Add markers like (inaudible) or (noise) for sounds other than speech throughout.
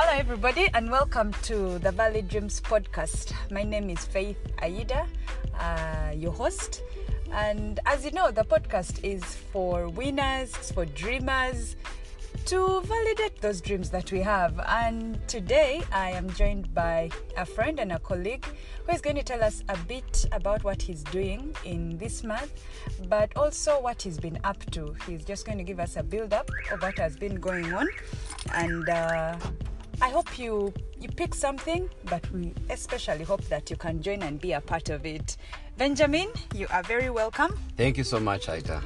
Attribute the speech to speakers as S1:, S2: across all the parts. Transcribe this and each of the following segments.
S1: Hello, everybody, and welcome to the Valley Dreams podcast. My name is Faith Aida, uh, your host. And as you know, the podcast is for winners, for dreamers to validate those dreams that we have. And today I am joined by a friend and a colleague who is going to tell us a bit about what he's doing in this month, but also what he's been up to. He's just going to give us a build up of what has been going on. And uh, I hope you you pick something, but we especially hope that you can join and be a part of it. Benjamin, you are very welcome.
S2: Thank you so much, Aida.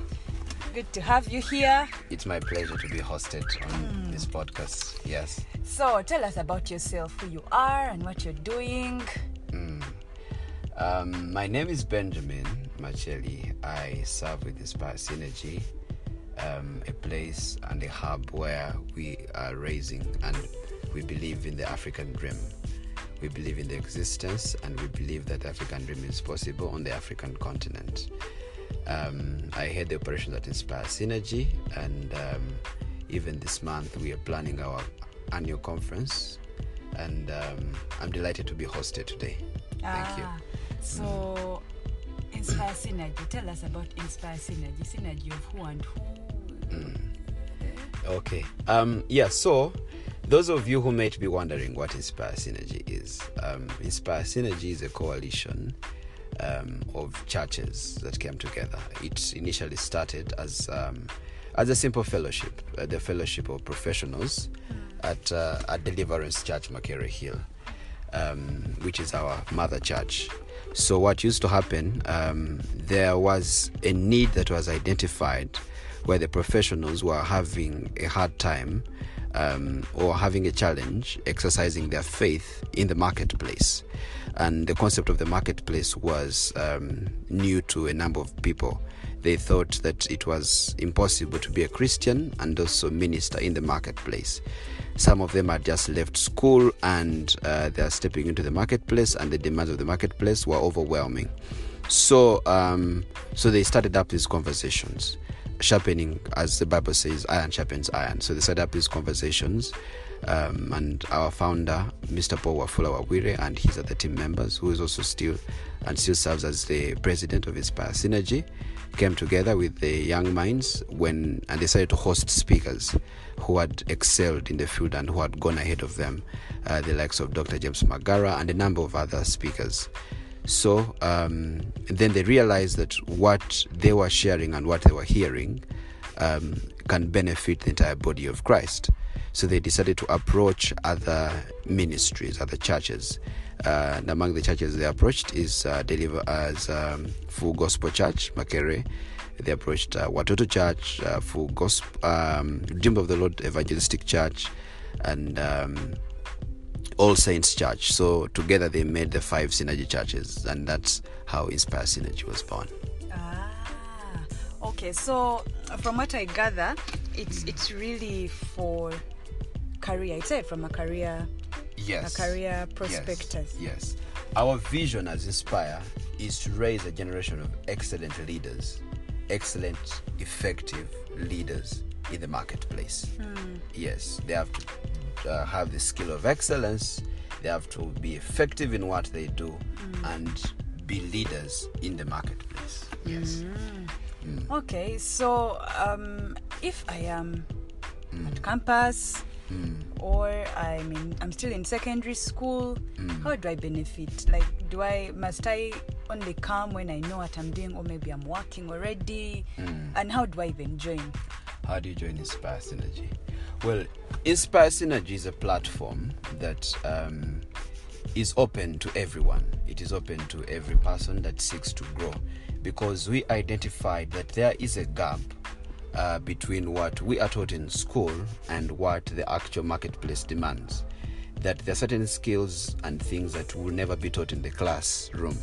S1: Good to have you here.
S2: It's my pleasure to be hosted on this podcast. Yes.
S1: So, tell us about yourself, who you are, and what you're doing.
S2: Um, my name is Benjamin Makyeli. I serve with Inspire Synergy, um, a place and a hub where we are raising and we believe in the African dream. We believe in the existence and we believe that the African dream is possible on the African continent. Um, I head the operation that inspires Synergy, and um, even this month we are planning our annual conference, and um, I'm delighted to be hosted today. Thank you.
S1: Ah, So, Inspire Synergy. Tell us about Inspire Synergy. Synergy of who and who.
S2: Okay. Um, yeah, so those of you who might be wondering what Inspire Synergy is, um, Inspire Synergy is a coalition um, of churches that came together. It initially started as um, as a simple fellowship, uh, the fellowship of professionals at uh, at Deliverance Church, Makerere Hill, um, which is our mother church. So what used to happen, um, there was a need that was identified where the professionals were having a hard time um, or having a challenge exercising their faith in the marketplace. And the concept of the marketplace was um, new to a number of people. They thought that it was impossible to be a Christian and also minister in the marketplace. Some of them had just left school and uh, they are stepping into the marketplace, and the demands of the marketplace were overwhelming. So, um, so they started up these conversations sharpening, as the Bible says, iron sharpens iron. So they set up these conversations, um, and our founder, Mr. Paul Wafula Wawire, and his other team members, who is also still and still serves as the president of Inspire Synergy, came together with the young minds when and decided to host speakers who had excelled in the field and who had gone ahead of them, uh, the likes of Dr. James Magara and a number of other speakers. So um, then they realized that what they were sharing and what they were hearing um, can benefit the entire body of Christ. So they decided to approach other ministries, other churches. Uh, and among the churches they approached is uh, Deliver as um, Full Gospel Church, Makerere. They approached uh, Watoto Church, uh, Full Gospel, um, Redeemed of the Lord Evangelistic Church, and um, all Saints Church. So together they made the five synergy churches, and that's how Inspire Synergy was born.
S1: Ah, okay. So, from what I gather, it's it's really for career. It's said from a career
S2: Yes.
S1: a career prospectus.
S2: Yes. yes. Our vision as Inspire is to raise a generation of excellent leaders, excellent, effective leaders in the marketplace. Hmm. Yes, they have to uh, have the skill of excellence, they have to be effective in what they do, hmm. and be leaders in the marketplace. Yes. Hmm.
S1: Okay, so um, if I am at campus or I mean I'm still in secondary school, how do I benefit? Like, do I must I only come when I know what I'm doing, or maybe I'm working already? And how do I even join?
S2: How do you join Inspire Synergy? Well, Inspire Synergy is a platform that um, is open to everyone. It is open to every person that seeks to grow because we identified that there is a gap uh, between what we are taught in school and what the actual marketplace demands. That there are certain skills and things that will never be taught in the classroom.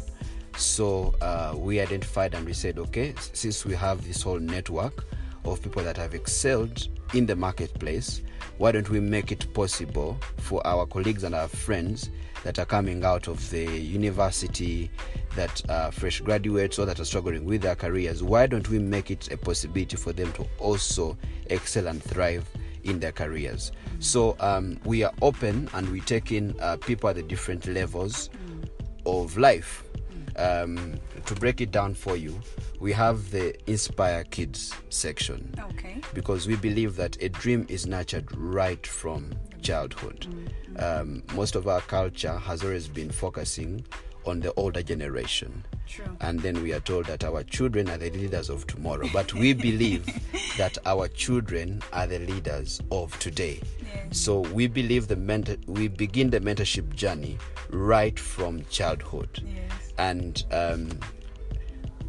S2: So uh, we identified and we said, okay, since we have this whole network of people that have excelled in the marketplace, why don't we make it possible for our colleagues and our friends that are coming out of the university, that are fresh graduates or that are struggling with their careers, why don't we make it a possibility for them to also excel and thrive in their careers. So um, we are open and we take in uh, people at the different levels of life. Um, to break it down for you, we have the Inspire Kids section
S1: Okay.
S2: because we believe that a dream is nurtured right from childhood. Um, most of our culture has always been focusing on the older generation.
S1: True.
S2: And then we are told that our children are the leaders of tomorrow. But we (laughs) believe that our children are the leaders of today.
S1: Yes.
S2: So we believe the mentor, we begin the mentorship journey right from childhood
S1: Yes.
S2: and um,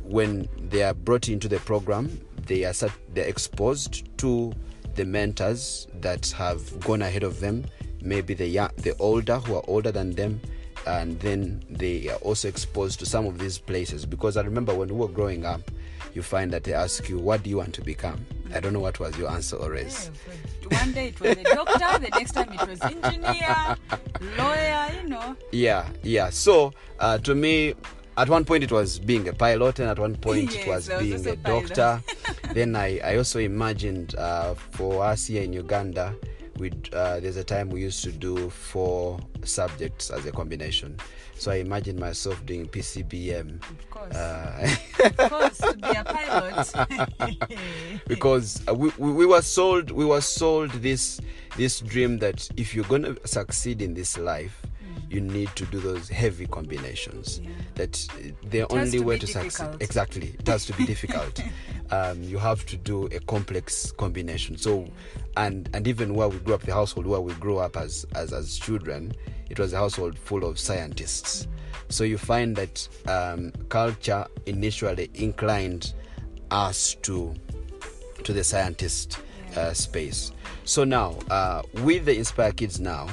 S2: when they are brought into the program they are they're exposed to the mentors that have gone ahead of them maybe the the older who are older than them and then they are also exposed to some of these places. Because i remember when we were growing up you find that they ask you what do you want to become? I don't know what was your answer always
S1: Yeah, One day it was a doctor, the next time it was engineer, lawyer, you know.
S2: yeah yeah. So uh, to me at one point it was being a pilot and at one point
S1: Yes,
S2: it was being
S1: was
S2: a,
S1: a
S2: doctor (laughs) then I, I also imagined uh, for us here in uganda we uh, there's a time we used to do four subjects as a combination so i imagine myself doing pcbm
S1: Of course.
S2: uh, (laughs)
S1: of course, to be a pilot. (laughs) (laughs)
S2: because uh, we, we we were sold we were sold this this dream that if you're going to succeed in this life you need to do those heavy combinations.
S1: Yeah.
S2: that uh, the
S1: has
S2: only
S1: to
S2: way to succeed exactly it has to be difficult (laughs) um, you have to do a complex combination so and and even where we grew up the household where we grew up as as as children it was a household full of scientists so you find that um, culture initially inclined us to to the scientist uh, space. So now, uh, with the Inspire Kids now,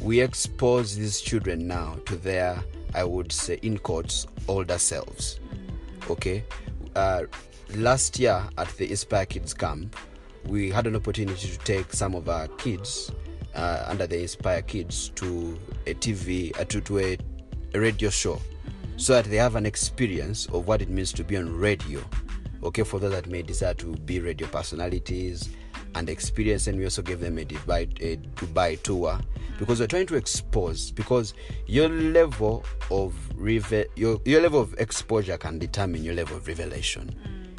S2: we expose these children now to their, I would say, in quotes, older selves. Okay. Uh, last year at the Inspire Kids camp, we had an opportunity to take some of our kids uh, under the Inspire Kids to a TV, uh, to, to a, a radio show, so that they have an experience of what it means to be on radio. Okay, for those that may desire to be radio personalities and experience, and we also gave them a Dubai, a Dubai tour. Because we're trying to expose because your level of reve- your, your level of exposure can determine your level of revelation.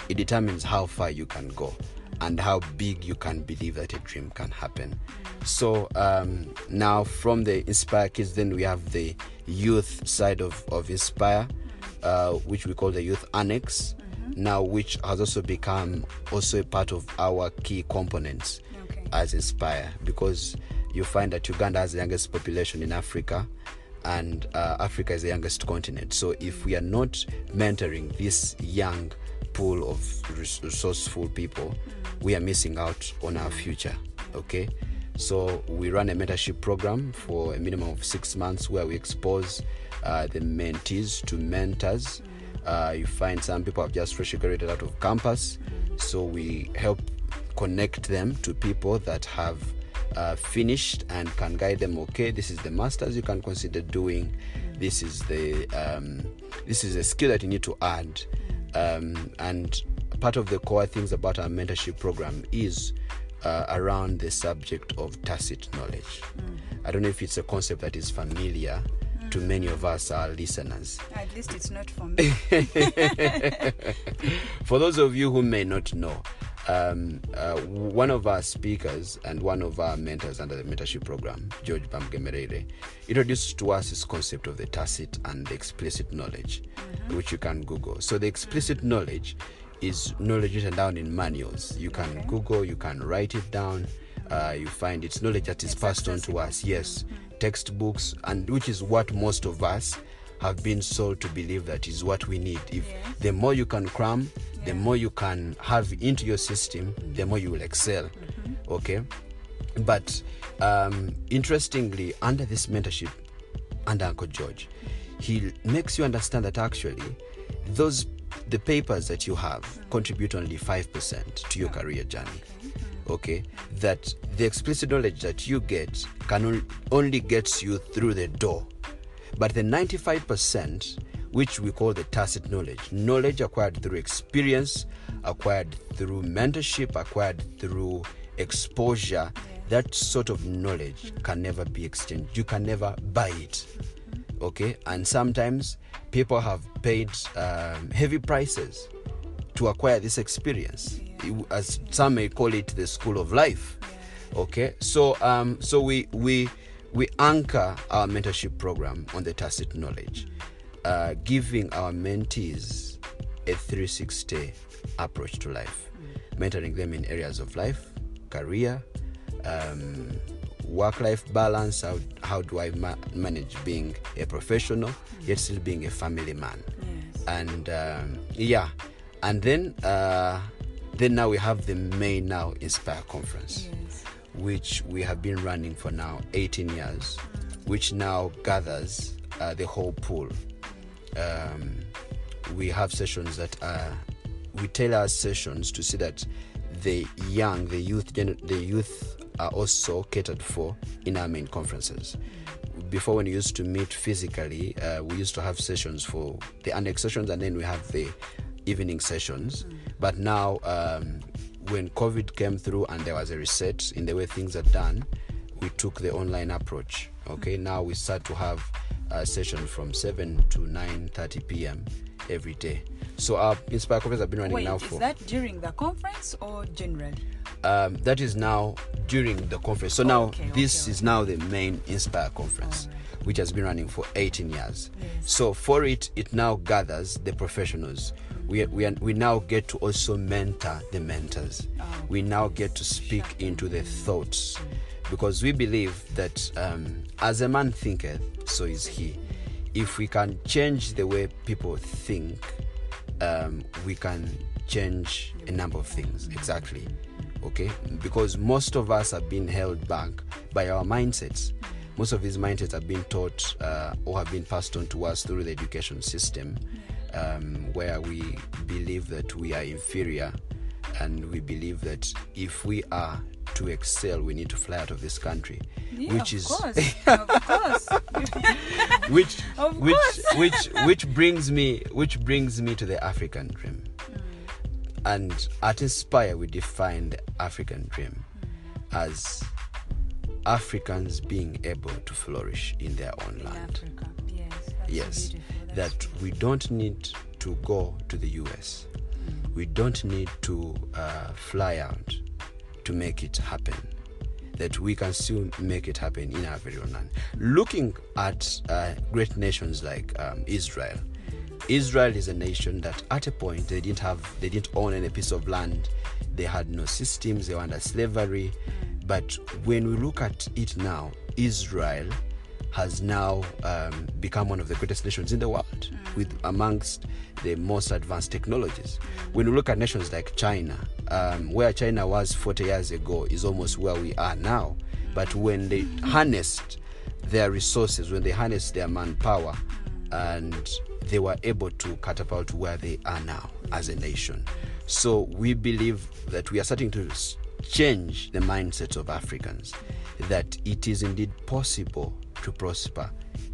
S2: It determines how far you can go and how big you can believe that a dream can happen. So um, now from the inspire kids then we have the youth side of, of inspire uh, which we call the youth annex now which has also become also a part of our key components
S1: Okay.
S2: as inspire because you find that uganda has the youngest population in africa and uh, africa is the youngest continent. So if we are not mentoring this young pool of resourceful people we are missing out on our future okay? So we run a mentorship program for a minimum of six months where we expose uh, the mentees to mentors uh, you find some people have just freshly graduated out of campus. So we help connect them to people that have uh, finished and can guide them okay this is the masters you can consider doing. This is the um, this is a skill that you need to add. Um, and part of the core things about our mentorship program is uh, around the subject of tacit knowledge. I don't know if it's a concept that is familiar to many of us our listeners
S1: At least it's not for me. (laughs)
S2: for those of you who may not know, um, uh, one of our speakers and one of our mentors under the mentorship program, George Bamgemerere, introduced to us this concept of the tacit and the explicit knowledge, which you can Google. So the explicit knowledge is knowledge written down in manuals. You can
S1: Okay.
S2: Google, you can write it down. Uh, you find it's knowledge that is
S1: It's
S2: passed on to us. Yes, textbooks, and which is what most of us have been sold to believe that is what we need. If
S1: Yes.
S2: the more you can cram, the more you can have into your system, the more you will excel.
S1: Mm-hmm.
S2: Okay, but um, interestingly, under this mentorship, under Uncle George, he makes you understand that actually those the papers that you have contribute only 5% to your career journey okay that the explicit knowledge that you get can only gets you through the door but the 95% which we call the tacit knowledge. Knowledge acquired through experience, acquired through mentorship, acquired through exposure. That sort of knowledge can never be exchanged. You can never buy it. Okay, and sometimes people have paid um, heavy prices to acquire this experience, as some may call it, the school of life. Okay, so um, so we we we anchor our mentorship program on the tacit knowledge, uh, giving our mentees a 360 approach to life, mentoring them in areas of life, career, um, work life balance. How, how do I ma- manage being a professional yet still being a family man?
S1: Yes.
S2: And um, yeah, and then uh, then now we have the May Now Inspire conference
S1: Yes.
S2: which we have been running for now 18 years, which now gathers uh, the whole pool. Um, we have sessions that are, we tailor our sessions to see that the young, the youth, the youth are also catered for in our main conferences. Before, when we used to meet physically, uh, we used to have sessions for the annex sessions, and then we have the evening sessions. But now, um, when COVID came through and there was a reset in the way things are done, we took the online approach. Okay, now we start to have a session from 7 to 9:30 p.m. every day. So our Inspire conference have been running
S1: Wait,
S2: now
S1: is that during the conference or generally?
S2: um, that is now during the conference. So now
S1: Okay,
S2: this
S1: okay,
S2: is now the main Inspire conference,
S1: Alright.
S2: which has been running for 18 years.
S1: Yes.
S2: So for it, it now gathers the professionals. We, we, are, we now get to also mentor the mentors. We now get to speak into the thoughts because we believe that um, as a man thinketh, so is he. If we can change the way people think, um, we can change a number of things. Exactly. Okay? Because most of us have been held back by our mindsets. Most of these mindsets have been taught uh, or have been passed on to us through the education system, um, where we believe that we are inferior and we believe that if we are to excel, we need to fly out of this country.
S1: Yeah,
S2: which
S1: of
S2: is
S1: course, of course. (laughs) (laughs)
S2: which
S1: Of
S2: which
S1: course. (laughs)
S2: which which brings me which brings me to the African dream. And at Inspire we define the African dream as Africans being able to flourish in their own
S1: In
S2: land.
S1: Africa, yes.
S2: Yes,
S1: beautiful.
S2: That we don't need to go to the US. We don't need to uh, fly out to make it happen. That we can still make it happen in our very own land. Looking at uh, great nations like um, Israel, Israel is a nation that at a point they didn't have, they didn't own any piece of land. They had no systems. They were under slavery. But when we look at it now, Israel has now um, become one of the greatest nations in the world with amongst the most advanced technologies. When we look at nations like china um, where china was 40 years ago is almost where we are now. But when they harnessed their resources when they harnessed their manpower and they were able to catapult where they are now as a nation. So we believe that we are starting to change the mindset of Africans that it is indeed possible to prosper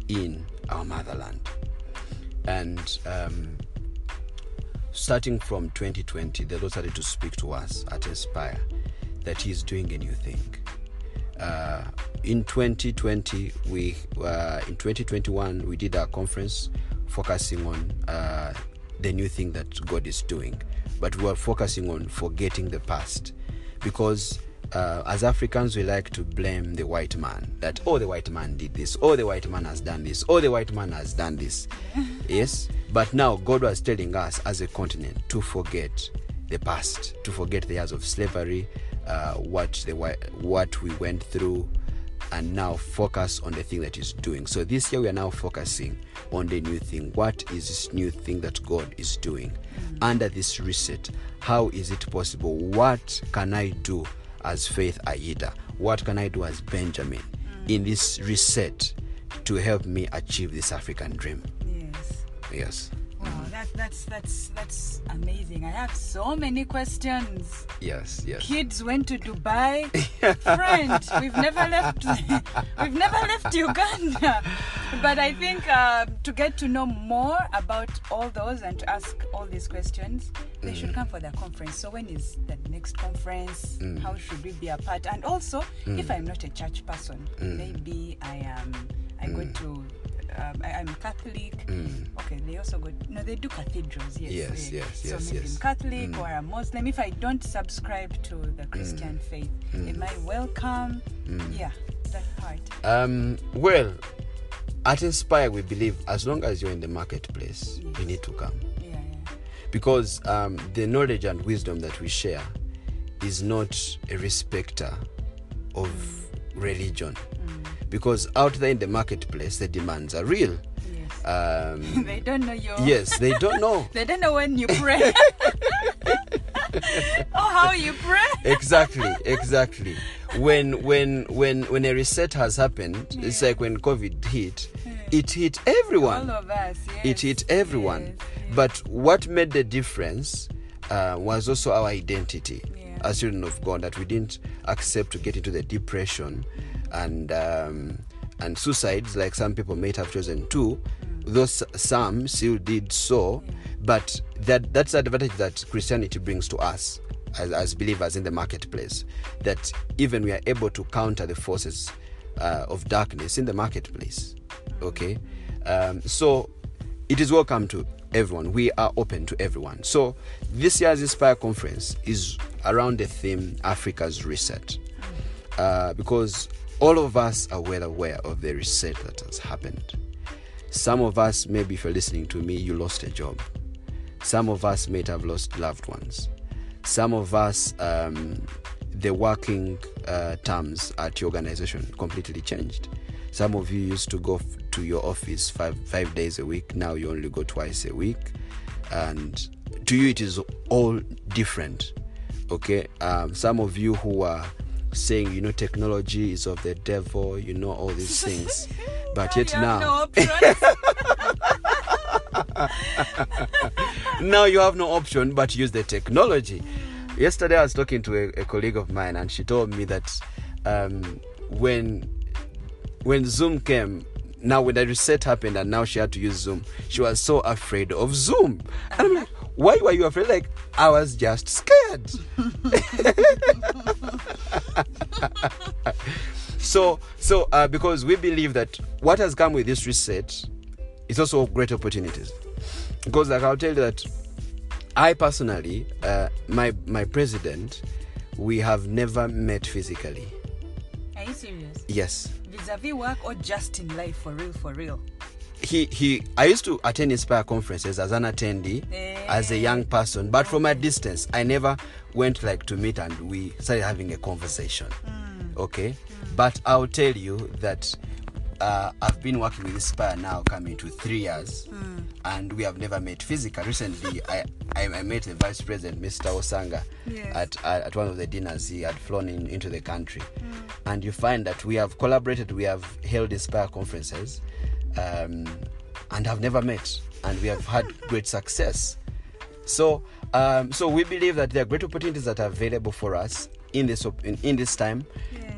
S2: in our motherland. And um, starting from 2020, the Lord started to speak to us at Inspire that He is doing a new thing. Uh, in 2020, we uh, in 2021 we did our conference focusing on uh, the new thing that God is doing, but we are focusing on forgetting the past because uh, as Africans we like to blame the white man that oh the white man did this, oh the white man has done this, oh the white man has done this. (laughs) yes, but now God was telling us as a continent to forget the past, to forget the years of slavery, uh, what the what we went through, and now focus on the thing that is doing. So this year we are now focusing on the new thing. What is this new thing that God is doing under this reset? How is it possible? What can I do as Faith Aida? What can I do as Benjamin mm. in this reset to help me achieve this African dream?
S1: Yes.
S2: Yes.
S1: Wow, that, that's that's that's amazing. I have so many questions.
S2: Yes, yes.
S1: Kids went to Dubai. (laughs) Friend, we've never left. (laughs) we've never left Uganda. But I think uh, to get to know more about all those and to ask all these questions, they should mm. come for the conference. So when is the next conference? Mm. How should we be apart? And also, if mm. I'm not a church person, maybe I am. I go to. Um, I, I'm Catholic. Okay, they also go. No, they do cathedrals. Yes.
S2: Yes,
S1: eh.
S2: yes,
S1: so
S2: yes,
S1: maybe
S2: yes.
S1: I'm Catholic or a Muslim. If I don't subscribe to the Christian faith, am I welcome? Yeah, that part.
S2: Um, well, at Inspire, we believe as long as you're in the marketplace, you need to come.
S1: Yeah, yeah.
S2: because um, the knowledge and wisdom that we share is not a respecter of religion because out there in the marketplace the demands are real
S1: Yes.
S2: um, (laughs)
S1: they don't know your.
S2: yes they don't know (laughs)
S1: They don't know when you pray. (laughs) or how you pray.
S2: exactly exactly when when when when a reset has happened it's like when covid hit it hit everyone
S1: All of us. Yes.
S2: it hit everyone
S1: Yes,
S2: but what made the difference uh, was also our identity
S1: Yeah.
S2: as children of god that we didn't accept to get into the depression and um, and suicides like some people might have chosen to those some still did so. But that that's the advantage that christianity brings to us as, as believers in the marketplace that even we are able to counter the forces uh, of darkness in the marketplace. Okay? Um, so it is welcome to everyone. We are open to everyone. So this year's inspire conference is around the theme africa's reset. Uh, because all of us are well aware of the reset that has happened. Some of us maybe if you're listening to me you lost a job. Some of us may have lost loved ones. Some of us um, the working uh, terms at your organization completely changed. Some of you used to go f- to your office five five days a week. Now you only go twice a week. And to you it is all different. Okay? Um, some of you who are saying you know technology is of the devil you know all these (laughs) things but yet now (laughs) now you have no option but to use the technology. Yesterday, I was talking to a, a colleague of mine, and she told me that um, when when Zoom came, now when the reset happened, and now she had to use Zoom, she was so afraid of Zoom. And I'm like, why were you afraid? Like, I was just scared. (laughs) so, so uh, because we believe that what has come with this reset is also great opportunities. Because, like, I'll tell you that I personally, uh, my my president, we have never met physically.
S1: Are you serious?
S2: Yes,
S1: Vis-a-vis work or just in life for real, for real?
S2: He he. I used to attend Inspire conferences as an attendee, eh. as a young person, but from a distance. I never went like to meet and we started having a conversation. Hmm. Okay, but I'll tell you that. Uh, I've been working with Inspire now coming to three years, hmm. and we have never met physically. Recently, (laughs) I, I, I met the vice president, Mr. Osanga,
S1: Yes.
S2: at, at at one of the dinners he had flown in, into the country, hmm. and you find that we have collaborated, we have held Inspire conferences, um, and have never met, and we have had great success. So, um, so we believe that there are great opportunities that are available for us in this op- in, in this time,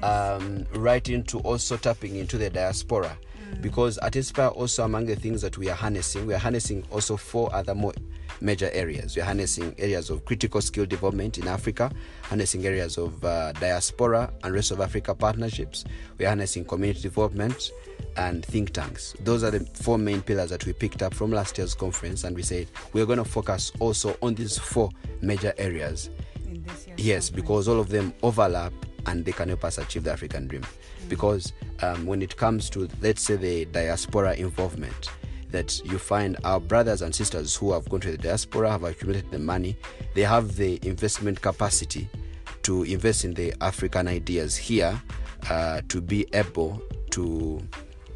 S2: um, right into also tapping into the diaspora, because at Inspire also among the things that we are harnessing, we are harnessing also four other more major areas. We are harnessing areas of critical skill development in Africa, harnessing areas of uh, diaspora and rest of Africa partnerships. We are harnessing community development and think tanks. Those are the four main pillars that we picked up from last year's conference, and we said we're going to focus also on these four major areas.
S1: In this year's
S2: Yes,
S1: conference?
S2: because all of them overlap and they can help us achieve the African dream. Because um, when it comes to, let's say, the diaspora involvement, that you find our brothers and sisters who have gone to the diaspora have accumulated the money, they have the investment capacity to invest in the African ideas here uh, to be able to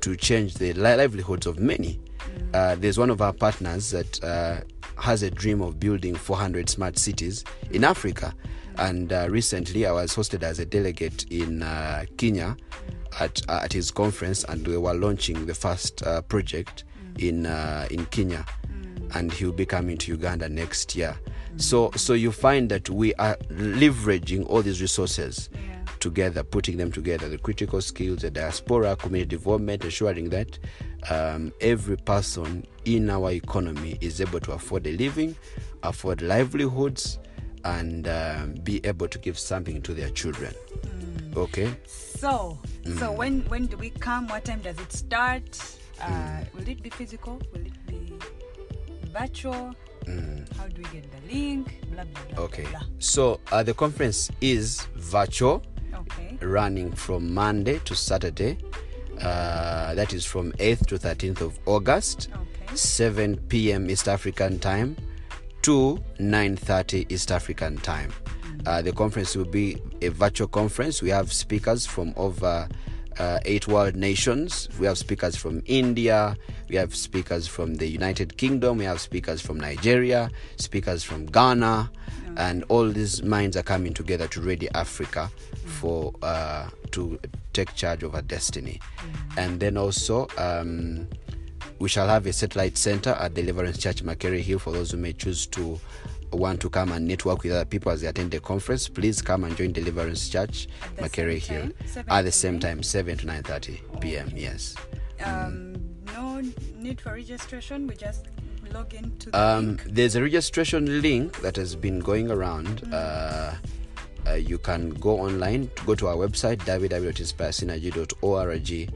S2: to change the livelihoods of many. Uh, there's one of our partners that uh, has a dream of building 400 smart cities in Africa. And uh, recently, I was hosted as a delegate in uh, Kenya at, uh, at his conference, and we were launching the first uh, project in uh, in Kenya. and he'll be coming to Uganda next year. So so you find that we are leveraging all these resources
S1: Yeah.
S2: together, putting them together, the critical skills, the diaspora, community development, ensuring that um, every person in our economy is able to afford a living, afford livelihoods, and um, be able to give something to their children. Okay.
S1: So, so
S2: Mm.
S1: when when do we come? What time does it start? Uh,
S2: Mm.
S1: Will it be physical? Will it be virtual? How do we get the link? Blah blah blah.
S2: Mm. Okay.
S1: Blah,
S2: So uh, the conference is virtual.
S1: Okay.
S2: running from Monday to Saturday. Uh, that is from 8th to 13th of August,
S1: Okay.
S2: 7 p.m. East African time to 9:30 East African time. Uh, the conference will be a virtual conference. We have speakers from over uh, eight world nations. We have speakers from India. We have speakers from the United Kingdom. We have speakers from Nigeria. Speakers from Ghana, and all these minds are coming together to ready Africa for uh, to take charge of our destiny. And then also. Um, we shall have a satellite center at Deliverance Church Makerere Hill for those who may choose to want to come and network with other people as they attend the conference. Please come and join Deliverance Church
S1: At the
S2: Makerere
S1: same
S2: Hill
S1: time? Seven
S2: at the
S1: to
S2: same
S1: nine?
S2: time, 7 to 9:30 p.m. Yes.
S1: Um, no need for registration. We just log into the
S2: Um, there's a registration link that has been going around. Uh, uh, you can go online, go to our website www.inspiresynergy.org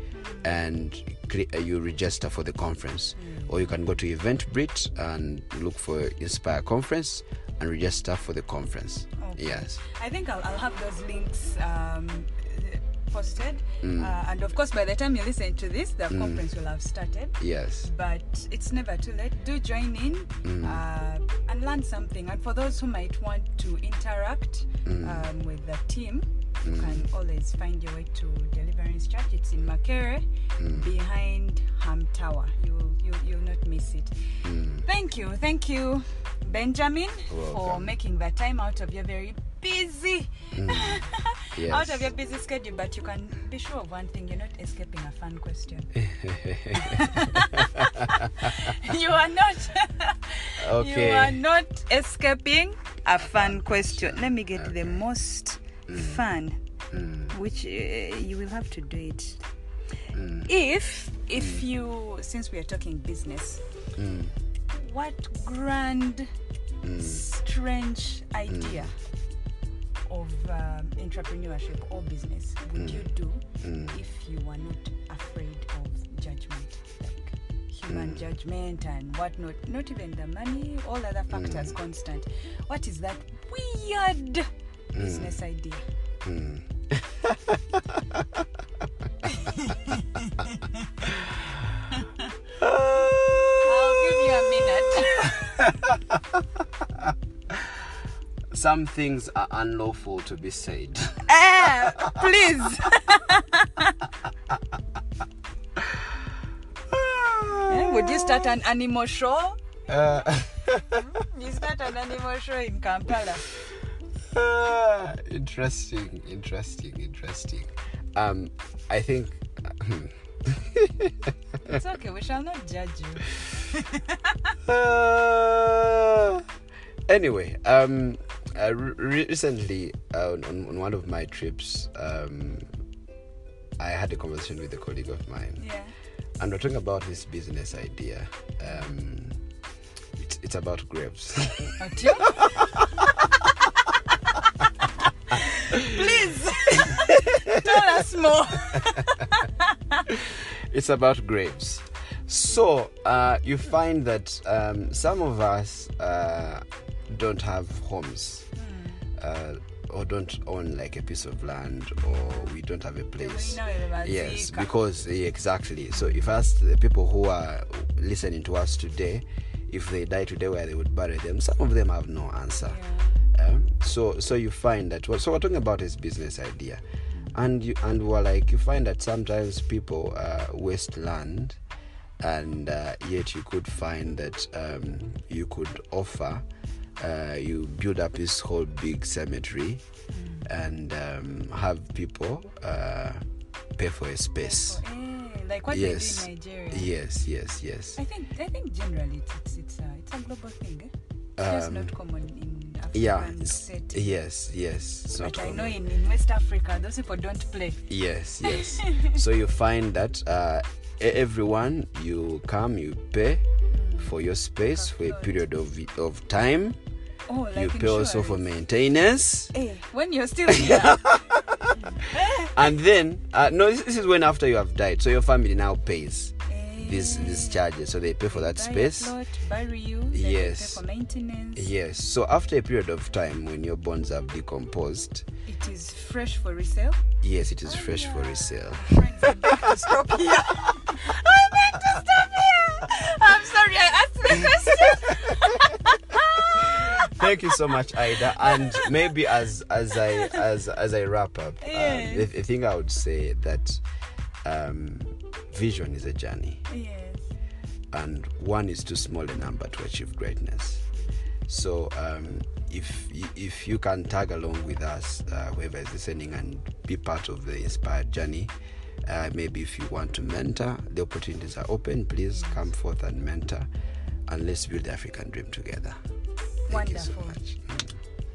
S2: and cre- uh, you register for the conference. Or you can go to Eventbrite and look for Inspire Conference and register for the conference.
S1: Okay.
S2: Yes.
S1: I think I'll, I'll have those links um, posted.
S2: Mm.
S1: Uh, and of course, by the time you listen to this, the conference will have started.
S2: Yes.
S1: But it's never too late. Do join in
S2: Mm.
S1: uh, and learn something. And for those who might want to interact
S2: Mm.
S1: um, with the team, you can always find your way to Deliverance Church. It's in Makerere,
S2: Mm.
S1: behind Ham Tower. You, you, you'll not miss it. Thank you. Thank you, Benjamin, for making the time out of your very busy
S2: Yes. (laughs)
S1: out of your busy schedule but you can be sure of one thing you're not escaping a fun question (laughs) (laughs) you are not
S2: Okay.
S1: you are not escaping a fun question let me get the most
S2: Mm.
S1: Fun mm. which uh, you will have to do it. Mm. If if mm. you since we are talking business
S2: Mm.
S1: what grand strange idea of um, entrepreneurship or business would you do if you were not afraid of judgment? Like human judgment and whatnot not even the money all other factors constant. What is that weird business idea. (laughs) I'll give you a minute. (laughs)
S2: Some things are unlawful to be said. (laughs)
S1: Eh, please. Eh, would you start an animal show?
S2: Uh,
S1: you start an animal show in kampala (laughs)
S2: interesting, interesting, interesting. Um, I think. (laughs)
S1: it's okay we shall not judge you (laughs)
S2: Uh, anyway, um, uh, re- recently uh, on, on one of my trips, um, I had a conversation with a colleague of mine,
S1: yeah
S2: and we're talking about this business idea. Um, it's, it's about grapes. (laughs) it's about grapes. So uh, you find that um, some of us uh, don't have homes. Uh, or don't own like a piece of land or we don't have a place. yes because yeah, exactly. So if us the people who are listening to us today if they die today where they would bury them some of them have no answer. Um, so so you find that what so we're talking about is business idea and you and we're like you find that sometimes people uh, waste land and uh, yet you could find that um, you could offer uh, you build up this whole big cemetery and um, have people uh, pay for a space
S1: Eh, like what
S2: yes
S1: they do in nigeria
S2: yes yes yes
S1: I think I think generally it's it's, it's, uh, it's a global thing. Eh? It's just
S2: Um,
S1: not common
S2: Yeah.
S1: setting.
S2: Yes. Yes. It's
S1: But I know in, in West Africa, those people don't play.
S2: Yes, (laughs) yes. so you find that uh, everyone you come, you pay for your space for a period of of time.
S1: Oh, like
S2: you pay also for maintenance,
S1: Eh, when you're still here. (laughs) (laughs)
S2: and then uh, no, this, this is when after you have died. So your family now pays
S1: eh,
S2: these these charges. So they pay for that space.
S1: plot, you,
S2: Yes.
S1: pay for maintenance.
S2: Yes. So after a period of time, when your bonds have decomposed,
S1: It is fresh for resale.
S2: yes, it is fresh for resale. (laughs)
S1: Friends, (laughs) I beg to stop here. I beg to stop here. I'm sorry, I asked the question. (laughs)
S2: Thank you so much, Ida. And maybe as as I as as I wrap up, um,
S1: Yes.
S2: the, the thing I would say that um, vision is a journey,
S1: yes.
S2: and one is too small a number to achieve greatness. So um, if if you can tag along with us, uh, whoever is listening, and be part of the inspired journey. Uh, maybe if you want to mentor, the opportunities are open. Please come forth and mentor, and let's build the African dream together. Thank you so
S1: Wonderful.
S2: much.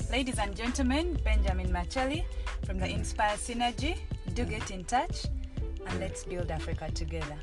S1: Ladies and gentlemen, Benjamin Makyeli from the Inspire Synergy. Do get in touch and let's build Africa together.